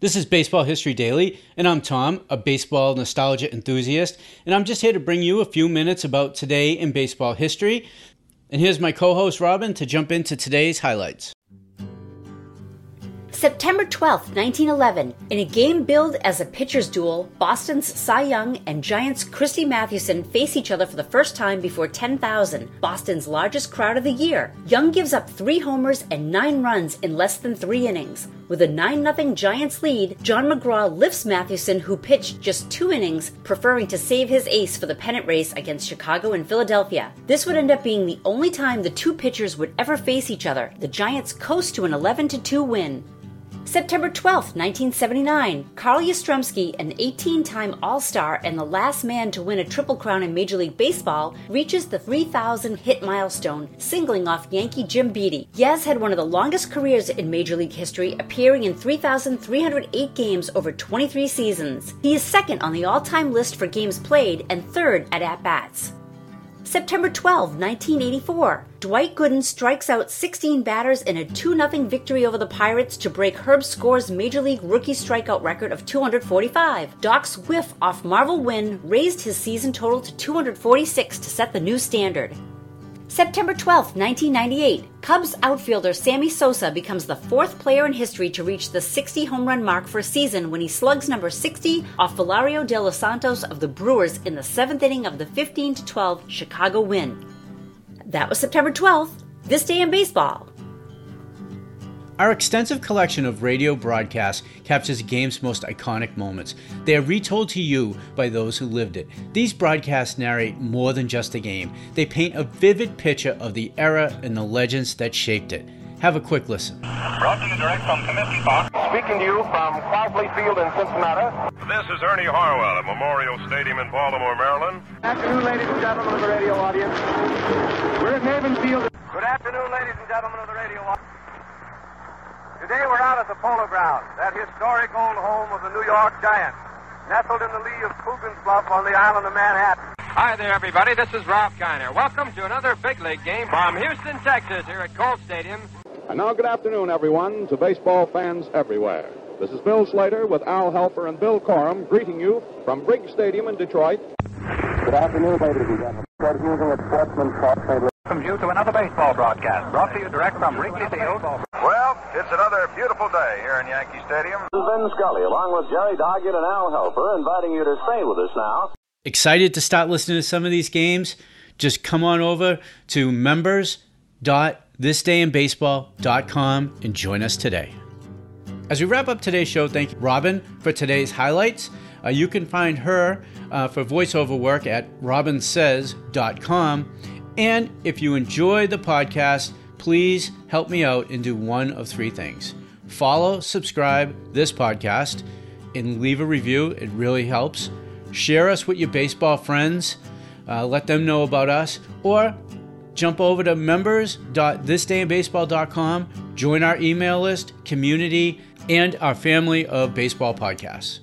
This is Baseball History Daily, and I'm Tom, a baseball nostalgia enthusiast, and I'm just here to bring you a few minutes about today in baseball history. And here's my co host Robin to jump into today's highlights. September 12, 1911, in a game billed as a pitcher's duel, Boston's Cy Young and Giants' Christy Mathewson face each other for the first time before 10,000, Boston's largest crowd of the year. Young gives up three homers and nine runs in less than three innings. With a 9 0 Giants lead, John McGraw lifts Mathewson, who pitched just two innings, preferring to save his ace for the pennant race against Chicago and Philadelphia. This would end up being the only time the two pitchers would ever face each other. The Giants coast to an 11 2 win. September 12, 1979, Carl Yastrzemski, an 18 time All Star and the last man to win a Triple Crown in Major League Baseball, reaches the 3,000 hit milestone, singling off Yankee Jim Beattie. Yaz had one of the longest careers in Major League history, appearing in 3,308 games over 23 seasons. He is second on the all time list for games played and third at at bats. September 12, 1984. Dwight Gooden strikes out 16 batters in a 2 0 victory over the Pirates to break Herb Score's Major League rookie strikeout record of 245. Doc's whiff off Marvell Wynne raised his season total to 246 to set the new standard. September 12, 1998, Cubs outfielder Sammy Sosa becomes the fourth player in history to reach the 60 home run mark for a season when he slugs number 60 off Valerio de los Santos of the Brewers in the seventh inning of the 15 12 Chicago win. That was September 12th, this day in baseball. Our extensive collection of radio broadcasts captures the game's most iconic moments. They are retold to you by those who lived it. These broadcasts narrate more than just the game, they paint a vivid picture of the era and the legends that shaped it. Have a quick listen. Brought to you direct from Comiskey Park. Speaking to you from Crosley Field in Cincinnati. This is Ernie Harwell at Memorial Stadium in Baltimore, Maryland. Good afternoon, ladies and gentlemen of the radio audience. We're at Navin Field. Good afternoon, ladies and gentlemen of the radio audience. Today we're out at the Polo Grounds, that historic old home of the New York Giants, nestled in the lee of Coogan's Bluff on the island of Manhattan. Hi there, everybody. This is Ralph Kiner. Welcome to another big league game from Houston, Texas, here at Colt Stadium. And now, good afternoon, everyone, to baseball fans everywhere. This is Bill Slater with Al Helfer and Bill Corum greeting you from Briggs Stadium in Detroit. Good afternoon, ladies and gentlemen. At Sportsman Welcome you to another baseball broadcast brought to you direct from Wrigley Field. Well, it's another beautiful day here in Yankee Stadium. This is Vin Scully, along with Jerry Doggett and Al Helfer, inviting you to stay with us now. Excited to start listening to some of these games? Just come on over to members.thisdayinbaseball.com and join us today. As we wrap up today's show, thank you, Robin, for today's highlights. Uh, you can find her uh, for voiceover work at robinsays.com. And if you enjoy the podcast, please help me out and do one of three things follow, subscribe this podcast, and leave a review. It really helps. Share us with your baseball friends, uh, let them know about us, or jump over to members.thisdayinbaseball.com, join our email list, community, and our family of baseball podcasts.